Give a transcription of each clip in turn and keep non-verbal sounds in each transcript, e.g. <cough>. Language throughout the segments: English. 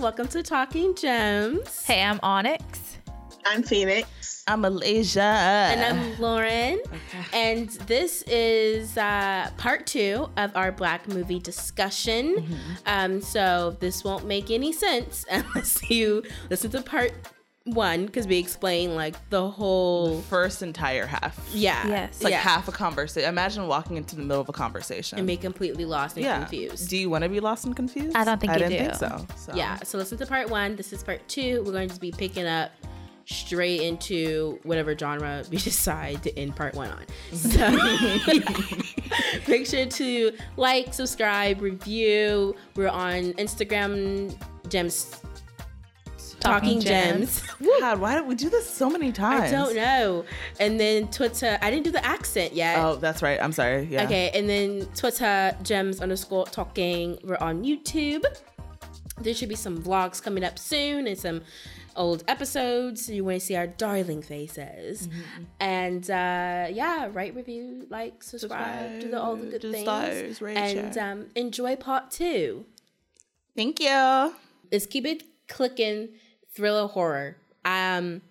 welcome to Talking Gems. Hey, I'm Onyx. I'm Phoenix. I'm Malaysia. And I'm Lauren. And this is uh, part two of our Black movie discussion. Mm-hmm. Um, so this won't make any sense <laughs> unless you listen to part one because we explain like the whole. First entire half. Yeah. Yes. It's like yeah. half a conversation. Imagine walking into the middle of a conversation. And be completely lost and yeah. confused. Do you want to be lost and confused? I don't think I you didn't do. think so. so. Yeah, so listen to part one. This is part two. We're going to be picking up straight into whatever genre we <laughs> decide to end part one on. So <laughs> make sure to like, subscribe, review. We're on Instagram, Gems Talking, Talking Gems. Gems. <laughs> God, why did we do this so many times? I don't know. And then Twitter, I didn't do the accent yet. Oh, that's right. I'm sorry. Yeah. Okay, and then Twitter, gems underscore talking. We're on YouTube. There should be some vlogs coming up soon and some old episodes. You want to see our darling faces. Mm-hmm. And uh, yeah, write, review, like, subscribe, do the, all the good do things. stars, and um, enjoy part two. Thank you. Let's keep it clicking, thriller horror. Um,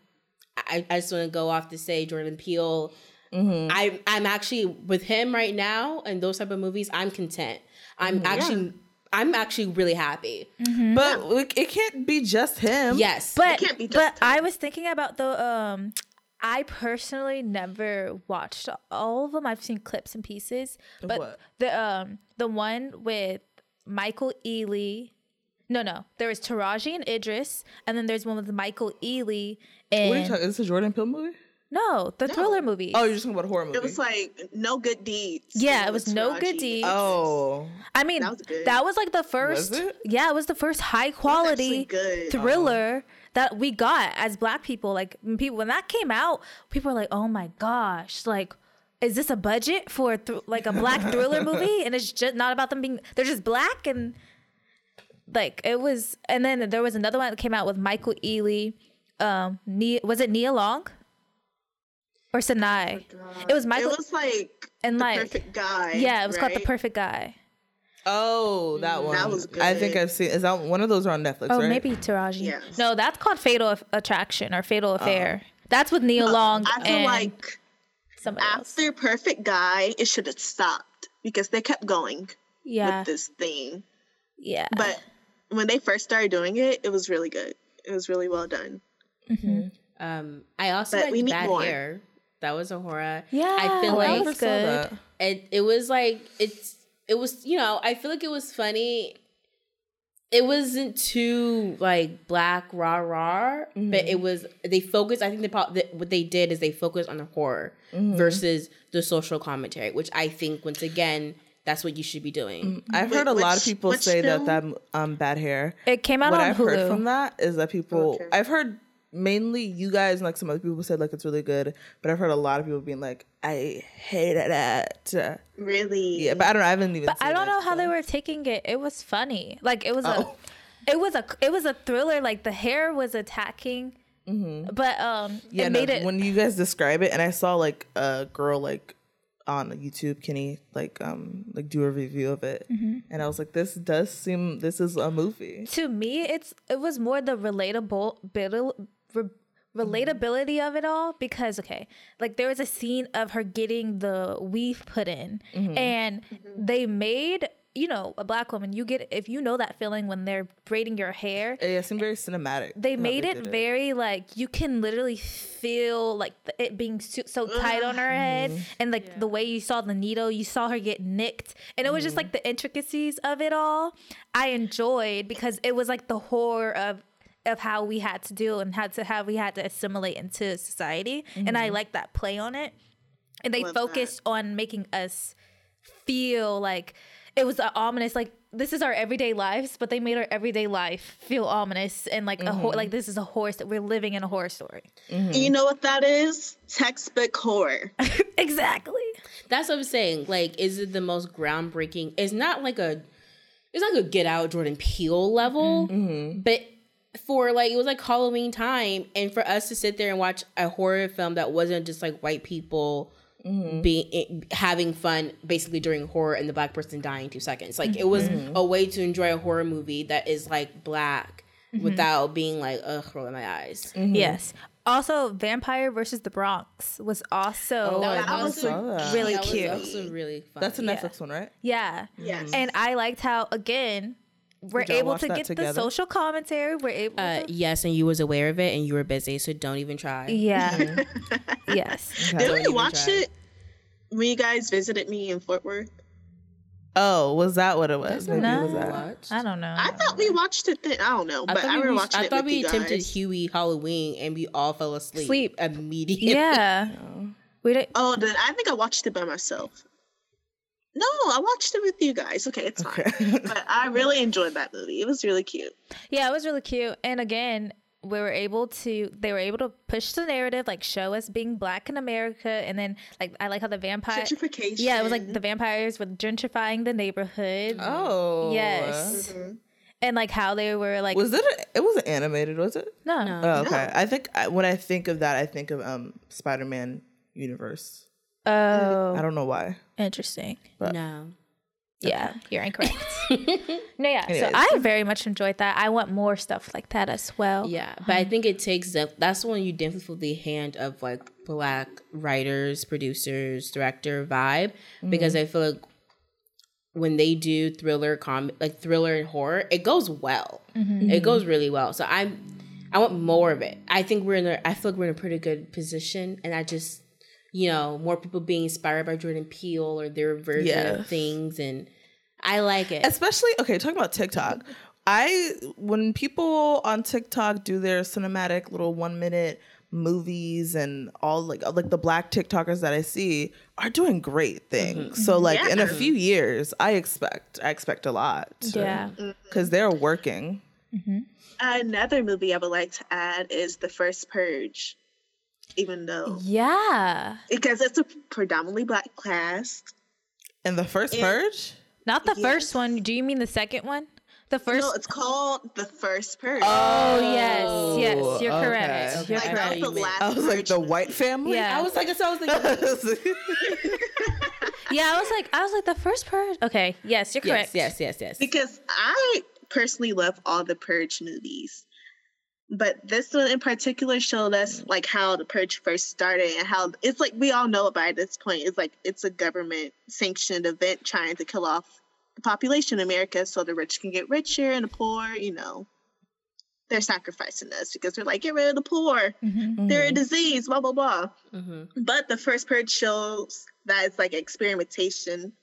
I, I just want to go off to say Jordan Peele. Mm-hmm. I I'm actually with him right now and those type of movies. I'm content. I'm Mm-hmm. actually I'm actually really happy. But it can't be just him. Yes, But can't be just but I was thinking about the um I personally never watched all of them. I've seen clips and pieces. But what? the um the one with Michael Ealy no, no. There was Taraji and Idris, and then there's one with Michael Ealy and What are you talking? Is this a Jordan Peele movie? no, the thriller movie. Oh, you're just talking about a horror movie. It was like no good deeds. yeah, it was with no Taraji. good deeds. Oh. I mean, That was good. that was like the first. it? Yeah, it was the first high quality good. thriller uh-huh. that we got as Black people. Like when people when that came out, people were like, "Oh my gosh!" Like, is this a budget for a thr like a Black thriller <laughs> movie? And it's just not about them being they're just black and like it was. And then there was another one that came out with Michael Ealy. Um, Nia, was it Nia Long or Sanaa? it was Michael It was like and the like perfect guy. yeah, it was called the perfect guy. Oh, that one. That was good. I think. I've seen. Is that one of those are on Netflix? Oh, right? maybe Taraji. Yes. No, that's called Fatal Attraction or Fatal Affair. That's with Nia Long I feel and like somebody else. after Perfect Guy, it should have stopped because they kept going Yeah, with this thing. yeah. But when they first started doing it, it was really good. It was really well done. Mm-hmm. Mm-hmm. um, I also But we like need Bad more. Hair. That was a horror. yeah, I feel that like was good. it it was like it's it was you know I feel like it was funny. It wasn't too like black rah rah, but mm-hmm. it was they focused. I think the, pro- that what they did is they focused on the horror versus the social commentary, which I think once again that's what you should be doing. I've Wait, heard a lot of people say film? that that um bad hair. It came out what on I've Hulu. heard from that is that people Okay. I've heard mainly you guys and like some other people said like it's really good, but I've heard a lot of people being like I hated it. Really? Yeah, but I don't know. I haven't even. but I don't it, know how so. they were taking it. It was funny. Like it was Oh. a, it was a, it was a thriller. Like the hair was attacking, but um, Mm-hmm. Yeah, it no, made it. when you guys describe it, and I saw like a girl like on YouTube, Kenny, like um like do a review of it, Mm-hmm. and I was like, this does seem this is a movie. to me it's it was more the relatable biddle- re- relatability of it all because okay like there was a scene of her getting the weave put in and they made you know a black woman you get if you know that feeling when they're braiding your hair Yeah, it seemed very cinematic. they how made it did very like you can literally feel like the, it being so, so tight on her head mm-hmm. and like the way you saw the needle you saw her get nicked. And it was just like mm-hmm. the intricacies of it all i enjoyed because it was like the horror of of how we had to do and had to how we had to assimilate into society. And i mm-hmm. like that play on it. And they Love that. focused on making us feel like it was a ominous like this is our everyday lives but they made our everyday life feel ominous and like a Mm-hmm. hor- like this is a horror st- we're living in a horror story mm-hmm. You know what that is? Textbook horror. <laughs> exactly That's what I'm saying. Like, is it the most groundbreaking? It's not like a, it's like a Get Out Jordan Peele level, mm-hmm. but for like it was like Halloween time, and for us to sit there and watch a horror film that wasn't just like white people Mm-hmm. being having fun basically during horror and the black person dying two seconds. Like it was mm-hmm. a way to enjoy a horror movie that is like black mm-hmm. without being like ugh rolling my eyes. Yes. Also, Vampire versus the Bronx was also Oh, I that was saw really That was cute. also really fun. That's a Yeah. Netflix one, right? yeah. Yes. And I liked how again we're able to that get the social commentary. We're able. uh, to, yes, and you was aware of it, and you were busy, so don't even try. yeah. <laughs> yes. Did Don't we even watch try. it when you guys visited me in Fort Worth? Oh, was that what it was? Maybe No. was that. I don't know. I thought we watched it then. I don't know, I but thought I we, remember reached- watching I it thought with we you attempted guys. Hubie Halloween, and we all fell asleep. Sleep. immediately. yeah. <laughs> We did. Oh, then I think I watched it by myself. No, I watched it with you guys. Okay, it's Okay. fine. <laughs> but I really enjoyed that movie. It was really cute. Yeah, it was really cute. And again, we were able to they were able to push the narrative, like show us being black in America and then like I like how the vampire Gentrification. Yeah, it was like the vampires were gentrifying the neighborhood. Oh. Yes. Mhm. And like how they were like Was it? A, it wasn't animated, was it? no. No. Oh, okay. I think I, when I think of that, I think of um Spider-Man universe. Oh, I don't know why. interesting. No. Yeah, you're incorrect. <laughs> no, yeah. So I very much enjoyed that. I want more stuff like that as well. Yeah, but I think it takes that. That's when you definitely feel the hand of like black writers, producers, director vibe mm-hmm. because I feel like when they do thriller com like thriller and horror, it goes well. Mm-hmm. It goes really well. So I'm I want more of it. I think we're in a I feel like we're in a pretty good position and I just you know, more people being inspired by Jordan Peele or their version Yes. of things and I like it. Especially okay, talking about TikTok. I when people on TikTok do their cinematic little one minute movies and all like uh, like the black TikTokers that I see are doing great mm-hmm. things. So like in a few years, I expect I expect a lot. Yeah. Because they're working. Mm-hmm. Another movie I would like to add is The First Purge. Even though Yeah. because it's a predominantly black cast. And the first purge? Not the Yes. first one. Do you mean the second one? The first No, it's called The First Purge. Oh yes, yes, oh, you're okay. correct. You're like, correct. the last I was like the white family. Yeah. I was like, so I was thinking, <laughs> <laughs> Yeah, I was like, I was like the first purge. Okay, yes, you're yes, correct. yes, yes, yes. because I personally love all the Purge movies. But this one in particular showed us like how the purge first started and how it's like we all know about it at this point. It's like it's a government sanctioned event trying to kill off the population in America so the rich can get richer and the poor, you know, they're sacrificing us because they're like, get rid of the poor. Mhm. They're a disease, blah blah blah. hmm But the first purge shows that it's like an experimentation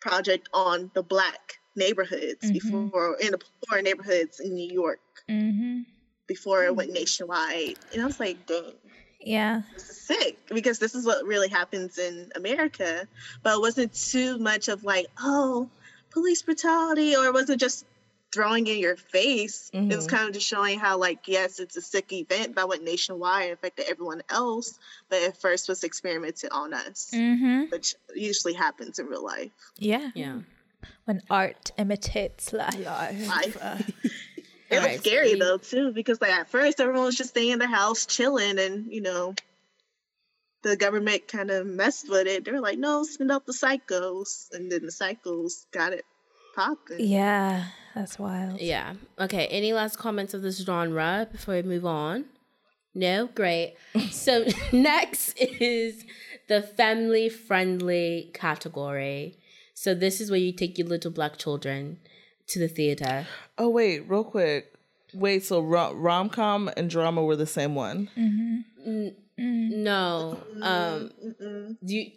project on the black neighborhoods Mhm. before in the poor neighborhoods in New York Mhm. Before it went nationwide. And I was like, dang, Yeah. this is sick because this is what really happens in America. But it wasn't too much of like, oh, police brutality, or it wasn't just throwing in your face. It was Mhm. kind of just showing how, like, yes, it's a sick event that went nationwide and affected everyone else, but at first was experimented on us, Mhm. which usually happens in real life. Yeah. Yeah. When art imitates life. Life. It was Alright, so scary we- though too, because like at first everyone was just staying in their house chilling, and you know, the government kind of messed with it. They were like, "No, send out the psychos," and then the psychos got it popping. Yeah, that's wild. Yeah. Okay. Any last comments of this genre before we move on? No? Great. <laughs> so <laughs> next is the family friendly category. So this is where you take your little black children to the theater. oh wait, real quick. Wait, so rom com and drama were the same one? No. Um Mm-mm. you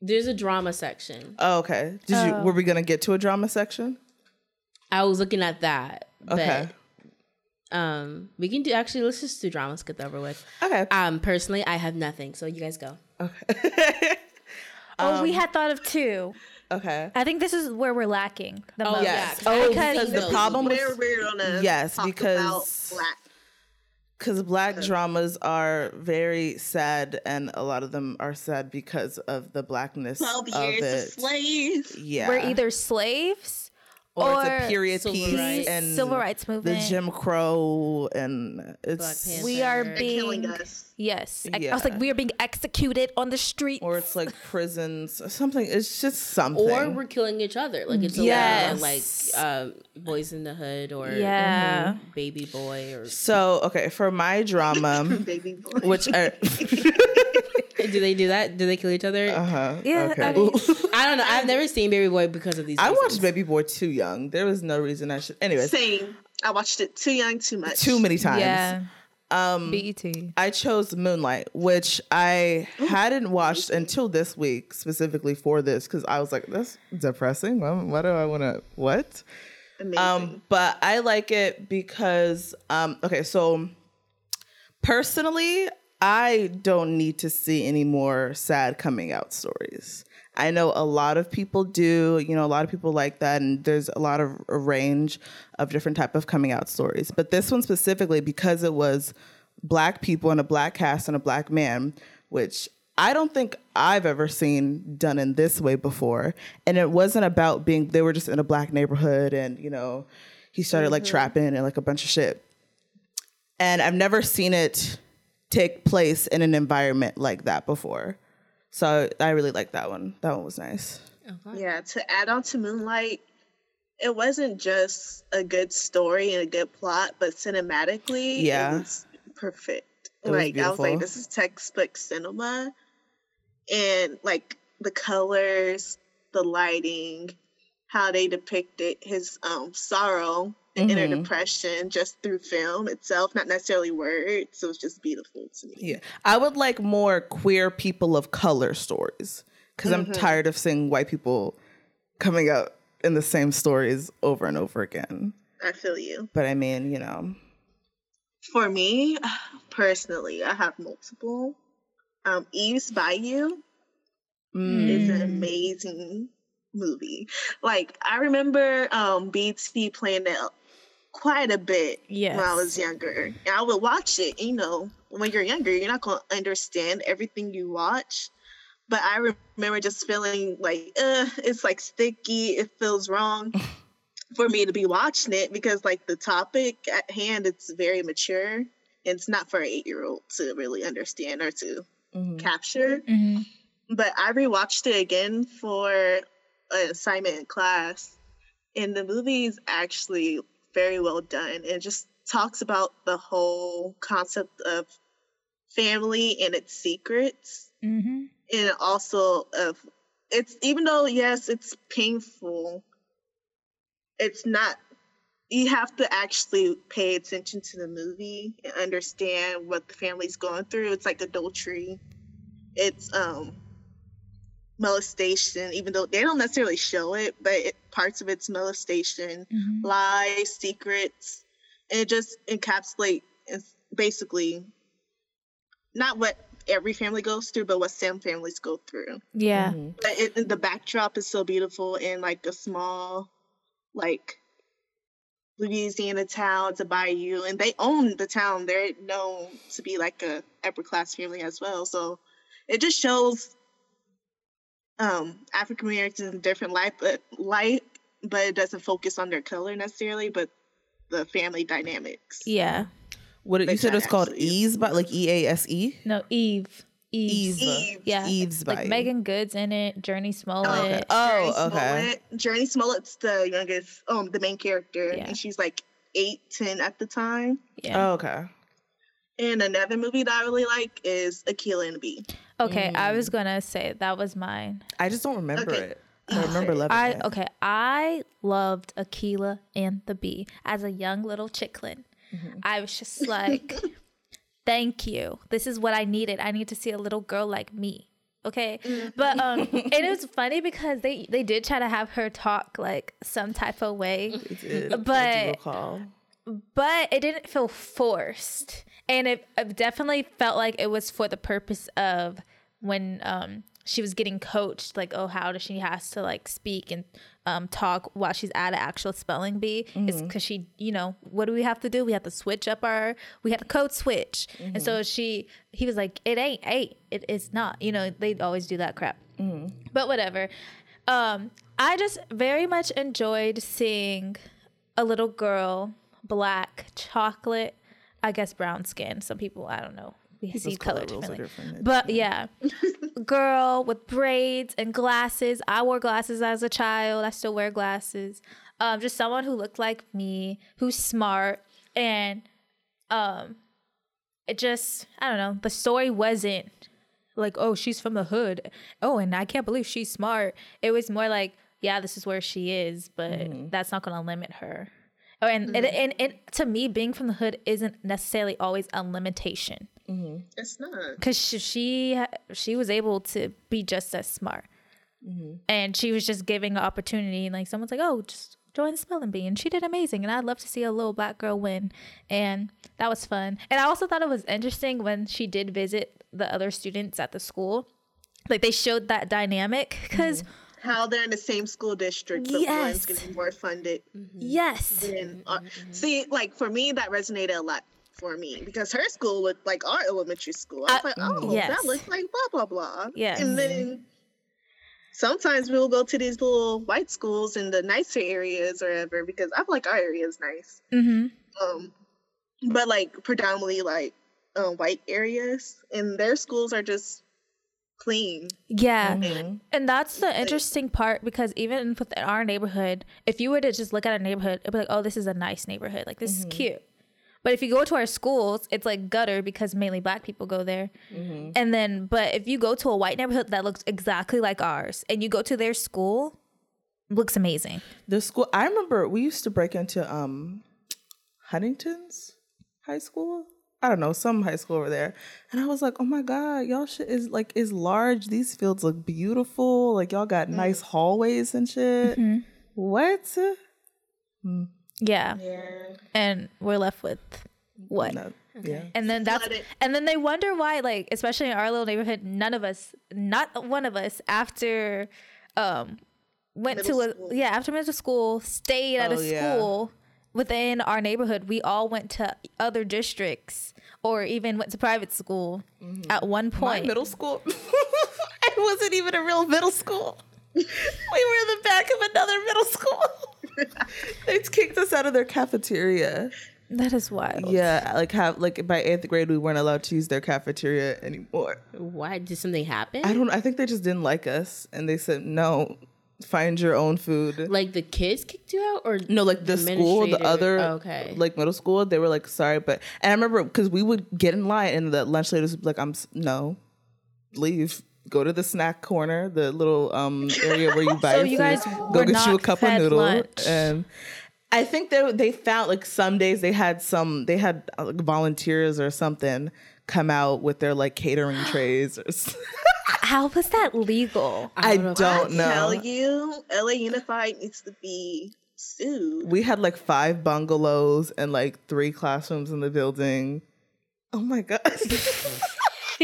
there's a drama section. Oh, okay. Did you? Were we gonna get to a drama section? I was looking at that. Okay. But um we can do actually let's just do drama, let's get that over with. Okay. Um personally I have nothing, so you guys go. Okay. <laughs> Oh, we had thought of two. Okay. I think this is where we're lacking the Oh, most. Yes. yeah. Oh, Because- because the Those- problem We're with we're gonna Yes, because- black. because black dramas are very sad, and a lot of them are sad because of the blackness Twelve of years it. of slave. Yeah. We're either slaves or, it's a period civil piece rights. and Civil rights movement, the. Jim Crow and it's Panther. we are being killing us. yes. I- I was like, we are being executed on the street. or it's like prisons or something it's just something or we're killing each other. Like it's a Yes. lot like um, Boys in the Hood or Yeah. Baby Boy or so okay for my drama <laughs> Baby boy. which I <laughs> <laughs> do they do that? Do they kill each other? uh-huh Yeah, okay. I mean- <laughs> I don't know. I've never seen Baby Boy because of these. I reasons. watched Baby Boy too young. There was no reason I should. Anyway, Same. I watched it too young, too much. too many times. Yeah. Um, BET. I chose Moonlight, which I hadn't watched until this week, specifically for this, because I was like, "That's depressing. Why, why do I want to? What?" Amazing. Um, but I like it because, um, okay, so personally, I don't need to see any more sad coming out stories. I know a lot of people do, you know, a lot of people like that, and there's a lot of a range of different type of coming out stories. But this one specifically, because it was black people and a black cast and a black man, which I don't think I've ever seen done in this way before. And it wasn't about being they were just in a black neighborhood and, you know, he started like mm-hmm. trapping and like a bunch of shit. And I've never seen it take place in an environment like that before. So I really liked that one. That one was nice. yeah, to add on to Moonlight, it wasn't just a good story and a good plot, but cinematically, Yeah. it was perfect. It was like I was like, this is textbook cinema, and like the colors, the lighting, how they depicted his um sorrow and inner depression just through film itself, not necessarily words. So it's just beautiful to me. Yeah. I would like more queer people of color stories because I'm tired of seeing white people coming out in the same stories over and over again. I feel you. But I mean, you know, For me, personally, I have multiple. Um, Eve's Bayou mm, is an amazing movie. Like I remember um BT playing it quite a bit when I was younger. And I would watch it, you know, when you're younger, you're not gonna understand everything you watch. But I remember just feeling like, uh, it's like sticky, it feels wrong <laughs> for me to be watching it because like the topic at hand it's very mature and it's not for an eight year old to really understand or to mhm. capture Mhm. but I rewatched it again for an assignment in class, and the movie is actually very well done. It just talks about the whole concept of family and its secrets, Mhm. and also of it's even though yes, it's painful. It's not. You have to actually pay attention to the movie and understand what the family's going through. It's like adultery. It's um molestation, even though they don't necessarily show it, but it, parts of it's molestation, Mhm. lies, secrets, and it just encapsulate it's basically not what every family goes through, but what some families go through. Yeah. Mhm. But it, the backdrop is so beautiful in like a small, like Louisiana town. to a bayou, and they own the town. They're known to be like a upper class family as well. So it just shows um African Americans in different life, but light, but it doesn't focus on their color necessarily, but the family dynamics. Yeah. What you said I it was called actually- Ease, but like E A S E. No, Eve. Eve. Eve. Eve. Yeah. Eve's Like Bayou. Meagan Good's in it, Jurnee Smollett. Okay. Jurnee Oh, okay. Smollett. Jurnee Smollett's the youngest, um, the main character, Yeah. and she's like eight, ten at the time. Yeah. Oh, okay. And another movie that I really like is Akeelah and the Bee. Okay, I mm. was gonna say that was mine. I just don't remember Okay. it. I remember loving I it. okay, I loved Akeelah and the Bee as a young little chicklin. Mm-hmm. I was just like, <laughs> thank you. This is what I needed. I need to see a little girl like me. Okay, mm-hmm. but um, <laughs> and it was funny because they they did try to have her talk like some type of way, It did. I do but recall. But it didn't feel forced. And it, it definitely felt like it was for the purpose of when um she was getting coached like oh how does she has to like speak and um talk while she's at an actual spelling bee? It's because she you know what do we have to do? We have to switch up our we had to code switch. And so she he was like it ain't eight it is not you know they always do that crap. But whatever. Um, I just very much enjoyed seeing a little girl, black, chocolate, I guess brown skin. Some people, I don't know. We see color color differently. different. But yeah, <laughs> girl with braids and glasses. I wore glasses as a child. I still wear glasses. Um, just someone who looked like me, who's smart, and um, it just I don't know. The story wasn't like, oh, she's from the hood. Oh, and I can't believe she's smart. It was more like, yeah, this is where she is, but that's not gonna limit her. Oh, and, and, mm-hmm. and and to me, being from the hood isn't necessarily always a limitation mm-hmm. It's not. because she, she she was able to be just as smart, mm-hmm. and she was just giving an opportunity. And like someone's like, "Oh, just join the spelling bee," and she did amazing. And I'd love to see a little black girl win, and that was fun. And I also thought it was interesting when she did visit the other students at the school, like they showed that dynamic because How they're in the same school district, but Yes. one's getting more funded. yes, than uh, see, like for me, that resonated a lot for me because her school looked like our elementary school. I was Uh, like, oh, yes. that looks like blah blah blah. Yes. And then sometimes we'll go to these little white schools in the nicer areas or whatever because I feel like our area is nice. hmm Um, but like predominantly like uh, white areas, and their schools are just clean. yeah. Mhm. And that's the interesting part because even within our neighborhood, if you were to just look at a neighborhood, it'd be like, oh, this is a nice neighborhood. Like, this is cute. But if you go to our schools, it's like gutter because mainly black people go there. And then, but if you go to a white neighborhood that looks exactly like ours and you go to their school, looks amazing. The school I remember we used to break into um Huntington's high school. I don't know, some high school over there. And I was like, oh my God, y'all shit is like is large. These fields look beautiful. Like y'all got mm. nice hallways and shit. Mm-hmm. What? Mm. Yeah. Yeah. And we're left with what? No, yeah. And then that's and then they wonder why, like, especially in our little neighborhood, none of us, not one of us, after um went Middle to a school. yeah, after middle school, stayed at Oh, a yeah. school within our neighborhood. We all went to other districts or even went to private school at one Mm-hmm. My point. middle school. <laughs> it wasn't even a real middle school. we were in the back of another middle school. <laughs> they kicked us out of their cafeteria. that is wild. Yeah, like have like by eighth grade we weren't allowed to use their cafeteria anymore. Why did something happen? I don't. I think they just didn't like us, and they said no. Find your own food. like the kids kicked you out, or no, like the school, the other, okay. like middle school, they were like, sorry, but and I remember because we would get in line, and the lunch ladies would be like, I'm no, leave, go to the snack corner, the little um area where you <laughs> buy So your you food, guys go get you a cup of noodle, lunch. and I think they they found like some days they had some they had uh, like, volunteers or something come out with their like catering <gasps> trays. Or s- How was that legal? I don't know. don't know. Tell you, LA Unified needs to be sued. we had like five bungalows and like three classrooms in the building. Oh my god. <laughs>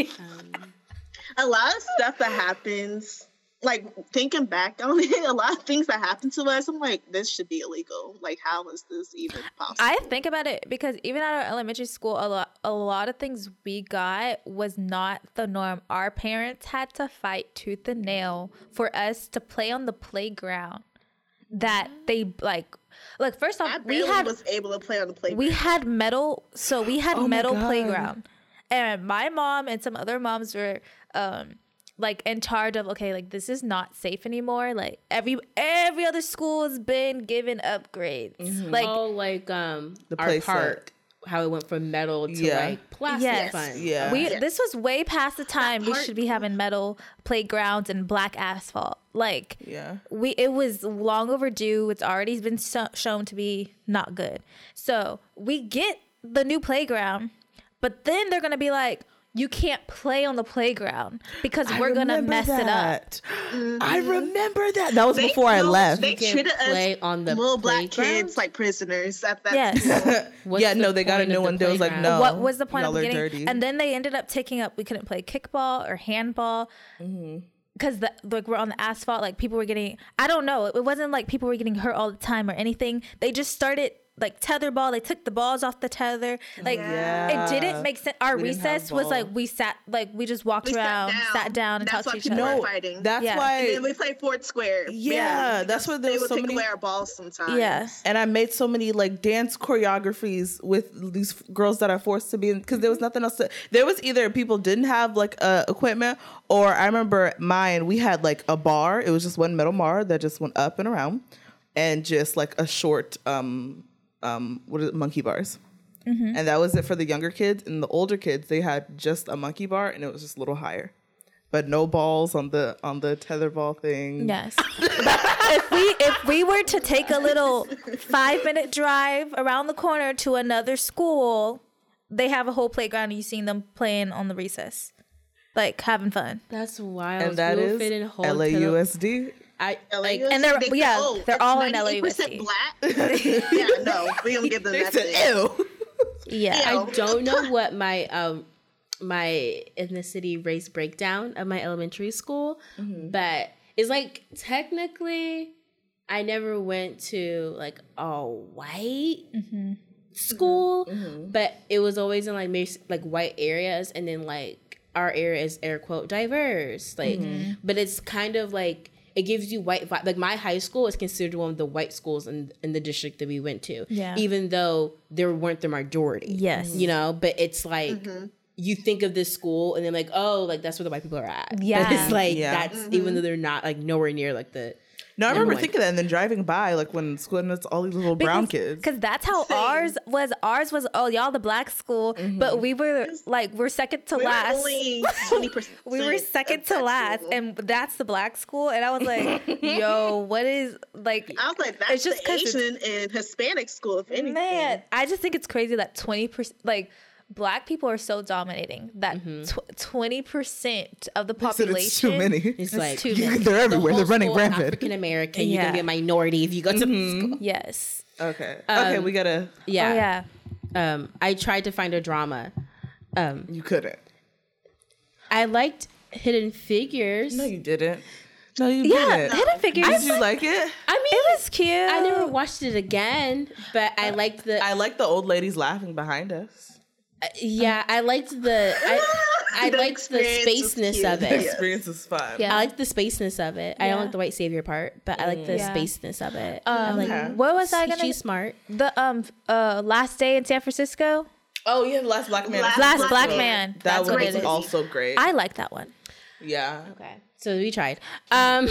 a lot of stuff that happens like thinking back on <laughs> it a lot of things that happened to us i'm like this should be illegal. Like how is this even possible? I think about it because even at our elementary school, a lot, a lot of things we got was not the norm. Our parents had to fight tooth and nail for us to play on the playground. That they like, like first off, we had was able to play on the playground. we had metal, so we had Oh metal playground, and my mom and some other moms were um like in charge of okay, like this is not safe anymore. Like every every other school has been given upgrades, like oh, like um, The our play set. park, how it went from metal to Yeah. like plastic Yes. fun. Yeah. We Yeah. this was way past the time we should be having metal playgrounds and black asphalt. Like yeah. we it was long overdue. It's already been so, shown to be not good. So we get the new playground, but then they're gonna be like, you can't play on the playground because I we're gonna remember mess it up. that. I remember that. That was They- before I left. they You can't treated play us on the little black kids like prisoners at that Yes. <laughs> Yeah, no, they got a new one. They was like, no. what was the point of y'all are beginning? dirty. And then they ended up taking up. We couldn't play kickball or handball Mm-hmm. because like we're on the asphalt. Like people were getting. I don't know. It wasn't like people were getting hurt all the time or anything. They just started like tether ball. They took the balls off the tether. Like Yeah. it didn't make sense. Our We recess was like we sat like we just walked We sat around, down. sat down, and That's talked to each people other. No, fighting. that's Yeah. why. And then we played Four Square. Yeah, that's why there they was would so take many- away our balls sometimes. Yeah. and I made so many like dance choreographies with these girls that are forced to be in because there was nothing else to. There was either people didn't have like uh, equipment, or I remember mine. We had like a bar. It was just one metal bar that just went up and around, and just like a short um um what is it, monkey bars. And that was it for the younger kids. And the older kids, they had just a monkey bar, and it was just a little higher, but no balls on the on the tetherball thing. Yes. If we if we were to take a little five minute drive around the corner to another school, they have a whole playground. and You seen them playing on the recess, like having fun. That's wild. and that We will is fit in whole tether- LAUSD. I like And they're- They yeah, said, oh, they're all in 98% LAUSD. black. <laughs> yeah, no, we don't give them They that. thing. "Ew." Yeah. Yeah. I don't know what my um my ethnicity race breakdown of my elementary school, mm-hmm. but it's like technically I never went to like all white mm-hmm. school, mm-hmm. but it was always in like maybe like white areas, and then like our area is air quote diverse, like, but it's kind of like. It gives you white vibe. Like my high school is considered one of the white schools in in the district that we went to. Yeah. Even though there weren't the majority Yes. you know but it's like mm-hmm. you think of this school and then like oh like that's where the white people are at but Yeah. it's like Yeah. that's mm-hmm. even though they're not like nowhere near like the No, I remember one. thinking that, and then driving by, like when school, and it's all these little brown kids. Because that's how ours was. Ours was oh y'all the black school, mm-hmm. but we were like we're second to We last. only <laughs> 20%. we were second to last, school. and that's the black school. And I was like, <laughs> yo, what is like? I was like, that's It's just the 'cause it's- Asian and Hispanic school, if anything. Man, I just think it's crazy that twenty percent, like black people are so dominating that twenty percent of the population. it's too many. it's like too You- many. They're everywhere. They're running rampant. African American you Yeah. can be a minority if you go to the school Yes. Okay. okay, we gotta. yeah Oh yeah. um I tried to find a drama um You couldn't. I liked Hidden Figures No, you didn't. No, you Yeah, didn't. Hidden Figures. Did you like it? I mean it was cute. I never watched it again but I liked the I like the old ladies laughing behind us. Yeah I liked the I, <laughs> I The liked the spaceness cute. of The it experience is fun. Yeah. I like the spaceness of it. I don't like the white savior part, but I like the Yeah. spaceness of it. Um, I like Okay. What was I gonna? she's smart. the um uh last day in San Francisco. Oh yeah, the last black man. Last Last Black Black Man. Man. That That's what was also great. I like that one. yeah. Okay, so we tried. Um,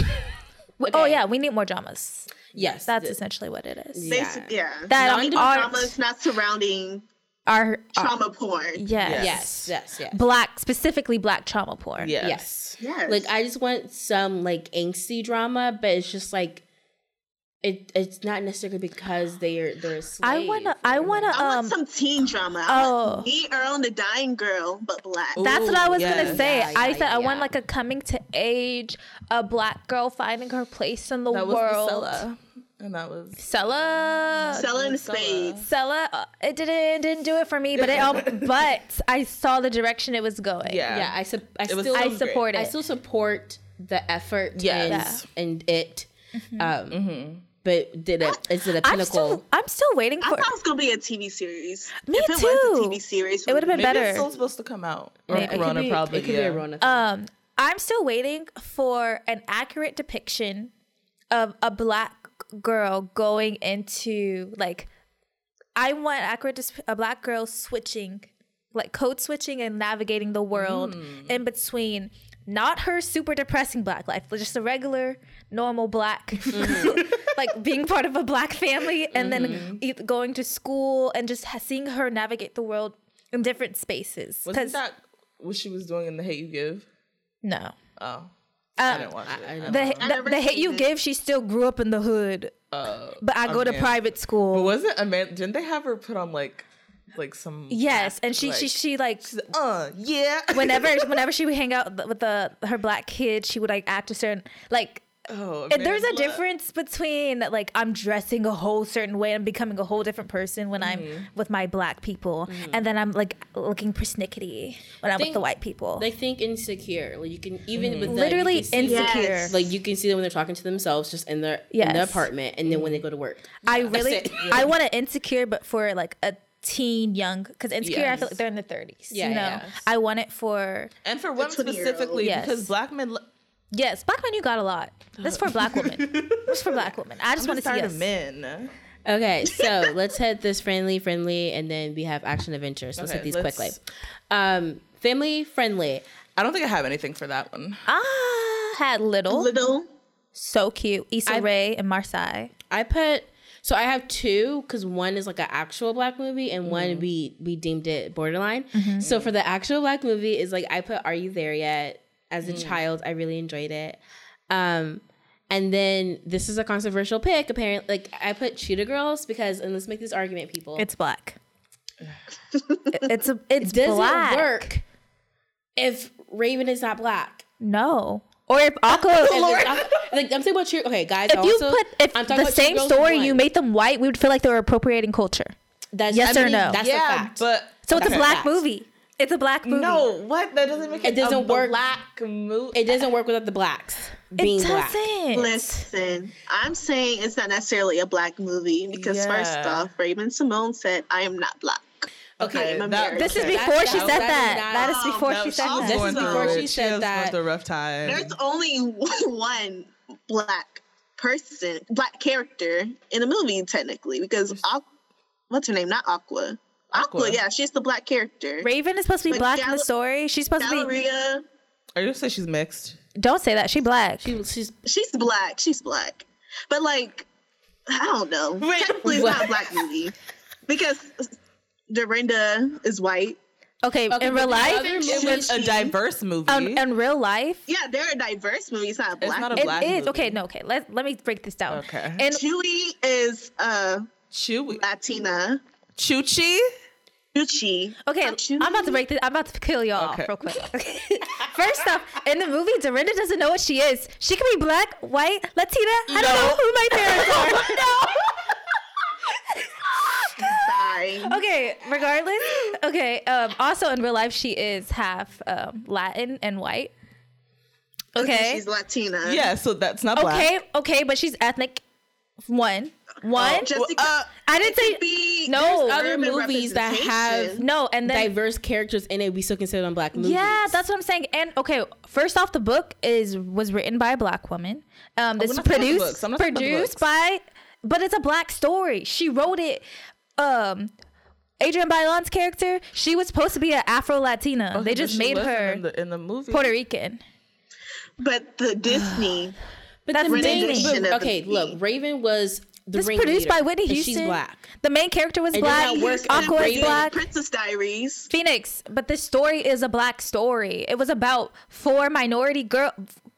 W- <laughs> Oh yeah, we need more dramas. yes, That's essentially what it is. Yeah. Basic, yeah. That Non- are Dramas not surrounding our, our trauma porn. yes. yes, yes, yes, black specifically black trauma porn. Yes. yes. Yes. Like I just want some like angsty drama, but it's just like it. It's not necessarily because they're they're. A slave I wanna I wanna I want um some teen drama. I oh. want Me Earl and the Dying Girl, but black. that's what I Ooh, was gonna say. Yeah, I yeah, said I want like a coming to age, a black girl finding her place in the That was world. Stella. And that was Selah. Selling Stella. spades. Selah, uh, it didn't didn't do it for me, but it um, <laughs> but I saw the direction it was going. yeah. Yeah, I sup- I It still I so great. support it. I still support the effort Yes. and, and it. Um, But did it? Is it a I'm pinnacle? still I'm still waiting I thought it was gonna be a TV series. Me if it too. was a TV series, It would've been Maybe better. it's still supposed to come out. Or Maybe. It could Corona be- probably. It could yeah. be a Rona. thing. Um, I'm still waiting for an accurate depiction of a black girl going into like. I want accurate a black girl switching, like code switching and navigating the world mm. in between. Not her super depressing black life, but just a regular, normal black, <laughs> mm-hmm. like being part of a black family, and then mm-hmm. e- going to school and just ha- seeing her navigate the world in different spaces. Wasn't that what she was doing in The Hate You Give? no, Oh. I Um, didn't watch it. I- I the, I the, the hate you it. give, she still grew up in the hood. Uh, But I go to Amanda. private But school. was it Amanda? Didn't they have her put on like, like some? Yes, and she like, she she like Uh, yeah. whenever <laughs> whenever she would hang out with the her black kids, she would like act a certain like Oh, And there's a Amanda. difference between like I'm dressing a whole certain way and becoming a whole different person when Mm-hmm. I'm with my black people, and then I'm like looking persnickety when I'm with the white people. They think insecure. Like you can even with them, Literally insecure. Yes. Like you can see them when they're talking to themselves, just in their in their apartment, and then when they go to work. I That's really. <laughs> I want an insecure, but for like a teen young, because insecure, I feel like they're in their thirties. Yeah, you know, yeah. I want it for And for women specifically, Yes. because black men. Lo- yes, black men. You got a lot. That's for black women. <laughs> That's for black women. I just want to see tired us. men. Okay, <laughs> so let's hit this friendly, friendly, and then we have action adventures. Let's Okay, hit these let's- quickly. Um, family friendly. I don't think I have anything for that one. Ah, had little, Little. so cute. Issa I- Rae and Marsai. I put so I have two because one is like an actual black movie and one we we deemed it borderline. So for the actual black movie is like I put Are You There Yet? As a child, I really enjoyed it. Um, and then this is a controversial pick. Apparently, like I put Cheetah Girls because and let's make this argument, people. It's black. <laughs> it's a. It's doesn't black. work if Raven is not black. No. Or if <laughs> Aqua. And then- <laughs> like I'm talking about Cheer. Okay, guys. if you put if I'm talking the same story one. you made them white, we would feel like they were appropriating culture. That's, Yes I or mean, no? That's a yeah, fact. but So it's a a black fact. movie. It's a black movie. no, what? That doesn't make It It doesn't a work. Black movie. it doesn't work without the blacks being it black. doesn't. Listen, I'm saying it's not necessarily a black movie because first off, Raven Symoné said, "I am not black." Okay, that- This is before That's- she that- said that that. is That is before No, she said that. This is before she said has that. gone through a rough time. There's only <laughs> one black person, black character in a movie, technically, because Aqu- what's her name? Not Aqua. Aqua, Aqua. yeah, she's the black character. Raven is supposed to be Like black in the story. She's supposed to be. Galleria, Are you gonna say she's mixed? Don't say that. She black. She, she's she's black. She's black, but like, I don't know. Wait, technically, it's not a black movie because Dorinda is white. okay, Okay, in real life, other It It's a diverse movie. um, in real life, Yeah, they're a diverse movie. It's not a black. not a movie. it black is okay. No, okay. Let let me break this down. Okay. And Chewie is uh Chewy. Latina. Chuchi. Gucci. Okay, Not Chewie. I'm about to break this. I'm about to kill y'all Okay. off real quick. Okay. <laughs> First off, in the movie, Dorinda doesn't know what she is. She could be black, white, Latina. I don't know who my parents <laughs> are. Sorry. <laughs> okay, regardless. Okay. Um, also, in real life, she is half um, Latin and white. Okay. She's Latina. Yeah, so that's not black. Okay. Okay, but she's ethnic. One. One. Jessica. Uh, I didn't say be no. Other movies that have no, and then diverse characters in it. We still consider them black movies. Yeah, that's what I'm saying. And okay, first off, the book is was written by a black woman. Um, this we're is not talking about the produced books. I'm not talking about the produced by, but it's a black story. She wrote it. Um, Adrienne Bailon's character, she was supposed to be an Afro Latina. okay, they just made her in the, in the movie. Puerto Rican. But the Disney. <sighs> <sighs> <sighs> but That's the thing- but- of the okay, look, Raven was the This produced ringleader, by Whitney Houston. She's black. The main character was It did black. not work in Aqua is black. Princess Diaries. Phoenix, but this story is a black story. It was about four minority girl,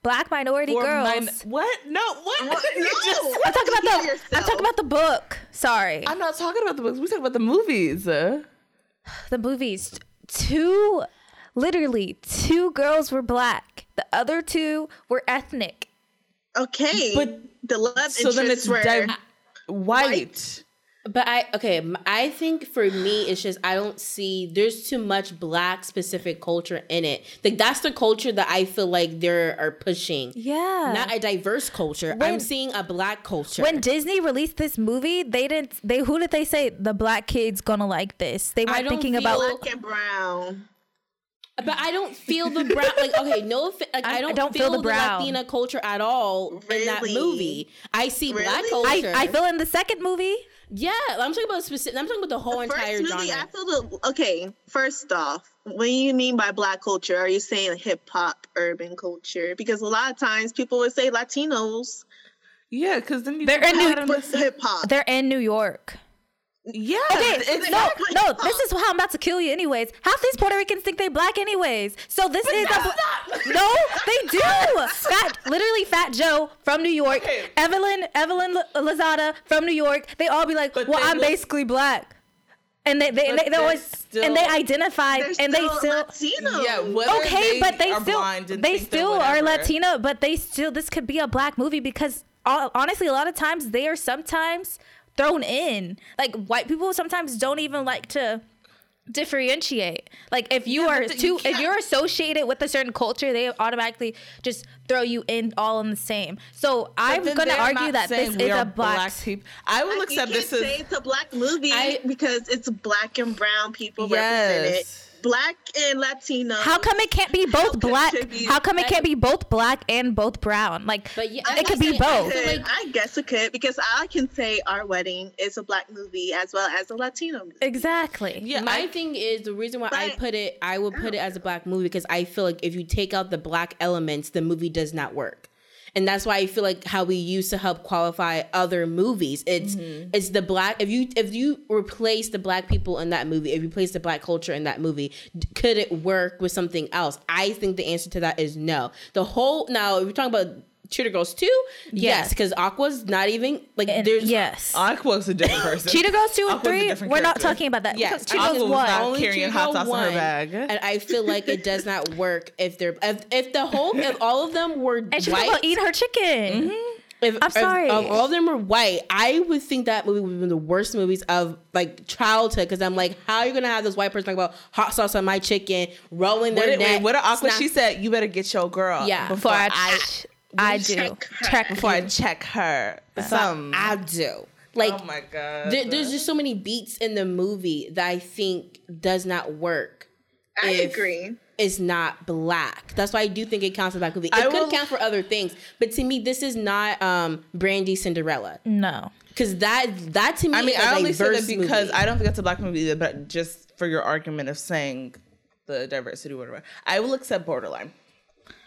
black minority For girls. min- what? No, what? What? <laughs> You just- I'm talking about Hear the. I'm talking about the book. Sorry, I'm not talking about the books. We're talking about the movies. Uh, the movies. Two, literally, two girls were black. The other two were ethnic. Okay. But- the love so then it's were di- white. But I okay, I think for me it's just I don't see there's too much black specific culture in it. Like that's the culture that I feel like they are pushing. Yeah. Not a diverse culture. I'm seeing a black culture. when Disney released this movie, they didn't. They who did they say the black kids gonna like this? They weren't don't thinking feel- about. black and brown. But I don't feel the brown. Like okay, no, like, I- I, I don't don't feel, feel the the, brown. Latina culture at all in that movie. I see black culture. I, I feel in the second movie. yeah. I'm talking about specific. I'm talking about the whole First entire movie, genre. I feel the okay. First off, what do you mean by black culture? Are you saying hip hop, urban culture? Because a lot of times people would say Latinos, Yeah, because then you they're in New York. Hip hop. They're in New York. Yeah, Okay, it's no, no, this is how I'm about to kill you. Anyways, half these Puerto Ricans think they black. Anyways, so this is a bla- no, they <laughs> do. Fat, literally, Fat Joe from New York, Okay. Evelyn, Evelyn L- Lozada from New York. They all be like, But "Well, I'm let's- basically black," and they they, But they, they always still- and they identify They're and they still still Latino. Yeah, whether okay, but they still they they're still are whatever. Latino, but they still this could be a black movie because uh, honestly, a lot of times they are sometimes thrown in. Like white people sometimes don't even like to differentiate. Like if you Yeah, are but the- you too if you're associated with a certain culture, they automatically just throw you in all in the same. So I'm gonna argue that this is a are black. people. I will you accept can't this say is it's a black movie I- because it's black and brown people represented. Yes. Black and Latino. How come it can't be both black? How come it can't be both black and both brown? Like But yeah, it could be both. feel like- I guess it could because I can say our wedding is a black movie as well as a Latino movie. Exactly. Yeah, My I, thing is the reason why I put it, I would put it as a black movie because I feel like if you take out the black elements, the movie does not work. And that's why I feel like how we used to help qualify other movies. It's Mm-hmm. it's the black if you if you replace the black people in that movie, if you replace the black culture in that movie, could it work with something else? I think the answer to that is no. The whole now if you're talking about Cheetah Girls 2, yes, Yes. because Aqua's not even like And- there's yes. Aqua's a different <laughs> person. Cheetah Girls two and three. We're not talking about that. Yes, Cheetah Aqua Girls was one. not- only carrying Cheetah hot Girl sauce in her one, bag. <laughs> and I feel like it does not work if they're if, if the whole if all of them were And she's white. gonna eat her chicken. Mm-hmm. Mm-hmm. if, I'm sorry. if all of them were white, I would think that movie would be one of the worst movies of like childhood because I'm like, how are you gonna have this white person talk about hot sauce on my chicken, rolling What their did, wait, what did Aqua? snap- She said, "You better get your girl." Yeah. before Before I, I I, do check her. check before I <laughs> check her. Some. I do. Like oh my god. there, there's just so many beats in the movie that I think does not work. I agree. It's not black. That's why I do think it counts as a black movie. It I could will- count for other things, but to me, this is not um Brandy Cinderella no. because that that to me. I mean, is I a only say that because movie. I don't think that's a black movie either, but just for your argument of saying the diversity, whatever, I will accept borderline.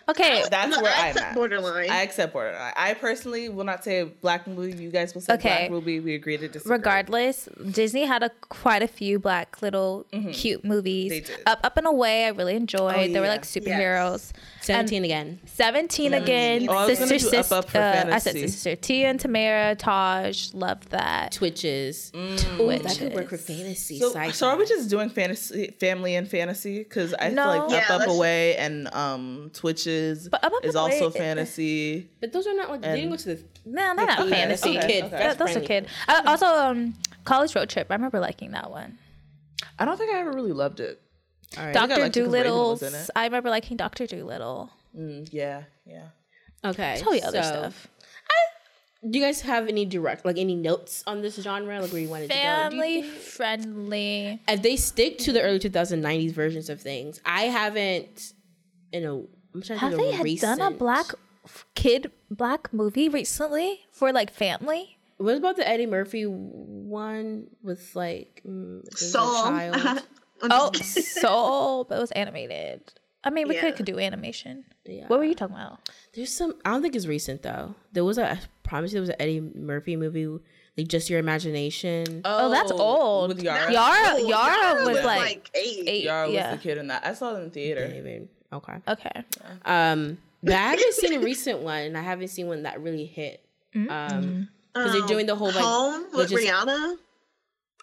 Okay. That's No, where I I'm accept at. borderline. I accept borderline. I personally will not say black movie. You guys will say Okay. black movie. We agree to disagree. Regardless, Disney had a quite a few black little mm-hmm. cute movies. They did. Up, up and away. I really enjoyed. Oh, they were like superheroes. Seventeen again. Seventeen again. Oh, I was Sister, gonna Up Sister. Up for uh, I said Sister Tia and Tamera. Taj. Loved that. Twitches. Mm. Ooh, that could work for fantasy. So, sci-fi. so are we just doing fantasy, family and fantasy? Because I No. feel like Yeah, Up Up let's- Away and um Twitches But Up Up is and also Away- fantasy. But those are not like they didn't go to the No, they're not Okay, fantasy. okay, kid. okay. Th- those are friendly. kid. Uh, also, um, College Road Trip. I remember liking that one. I don't think I ever really loved it. All right. Doc- Doctor liked it 'cause Dolittle's. was in it. I remember liking Doctor Dolittle. Mm, yeah, yeah. Okay. Tell you other so, stuff. Do you guys have any direct like any notes on this genre? Like where you wanted to go? Do you Family friendly. if they stick to the early 2090s versions of things, I haven't. You know, I'm trying to Have think they of had recent. done a black kid black movie recently for like family? What about the Eddie Murphy one with like mm, there's a Soul. Child? Oh, Soul, but it was animated. I mean, we Yeah. could, could do animation. Yeah. What were you talking about? There's some. I don't think it's recent though. There was a. I promise you, there was an Eddie Murphy movie, like Just Your Imagination. Oh, that's old. With Yara. Yara, Oh, Yara was was like, eight. eight. Yara was yeah. the kid in that. I saw it in the theater. Maybe. Okay. Okay. Um, but I haven't seen a recent one, and I haven't seen one that really hit. Um, because they're doing the whole like home with legis- Rihanna.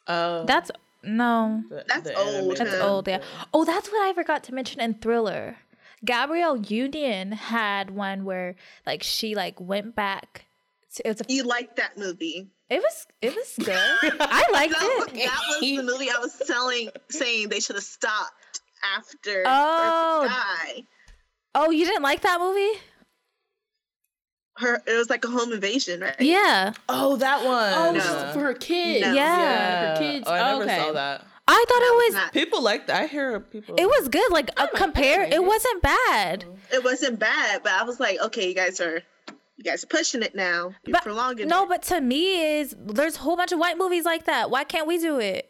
Oh, That's no. the- That's the old. animated That's Yeah. old, yeah. Oh, that's what I forgot to mention in Thriller. Gabrielle Union had one where like she like went back. To, it was a, You liked that movie. it was it was <laughs> good. I liked That, it. that was the movie I was telling, saying they should have stopped after Oh. Perfect Oh, you didn't like that movie? Her, it was like a home invasion, right? Yeah, Oh, that one. oh, No. for her kids. No. Yeah. for kids. Oh, I never okay. saw that. I thought it was. Not- People like that. I hear people. It was good. Like uh, compare, it it. wasn't bad. It wasn't bad, but I was like, okay, you guys are, you guys are pushing it now. You're But prolonging no, it. but to me is there's a whole bunch of white movies like that. Why can't we do it?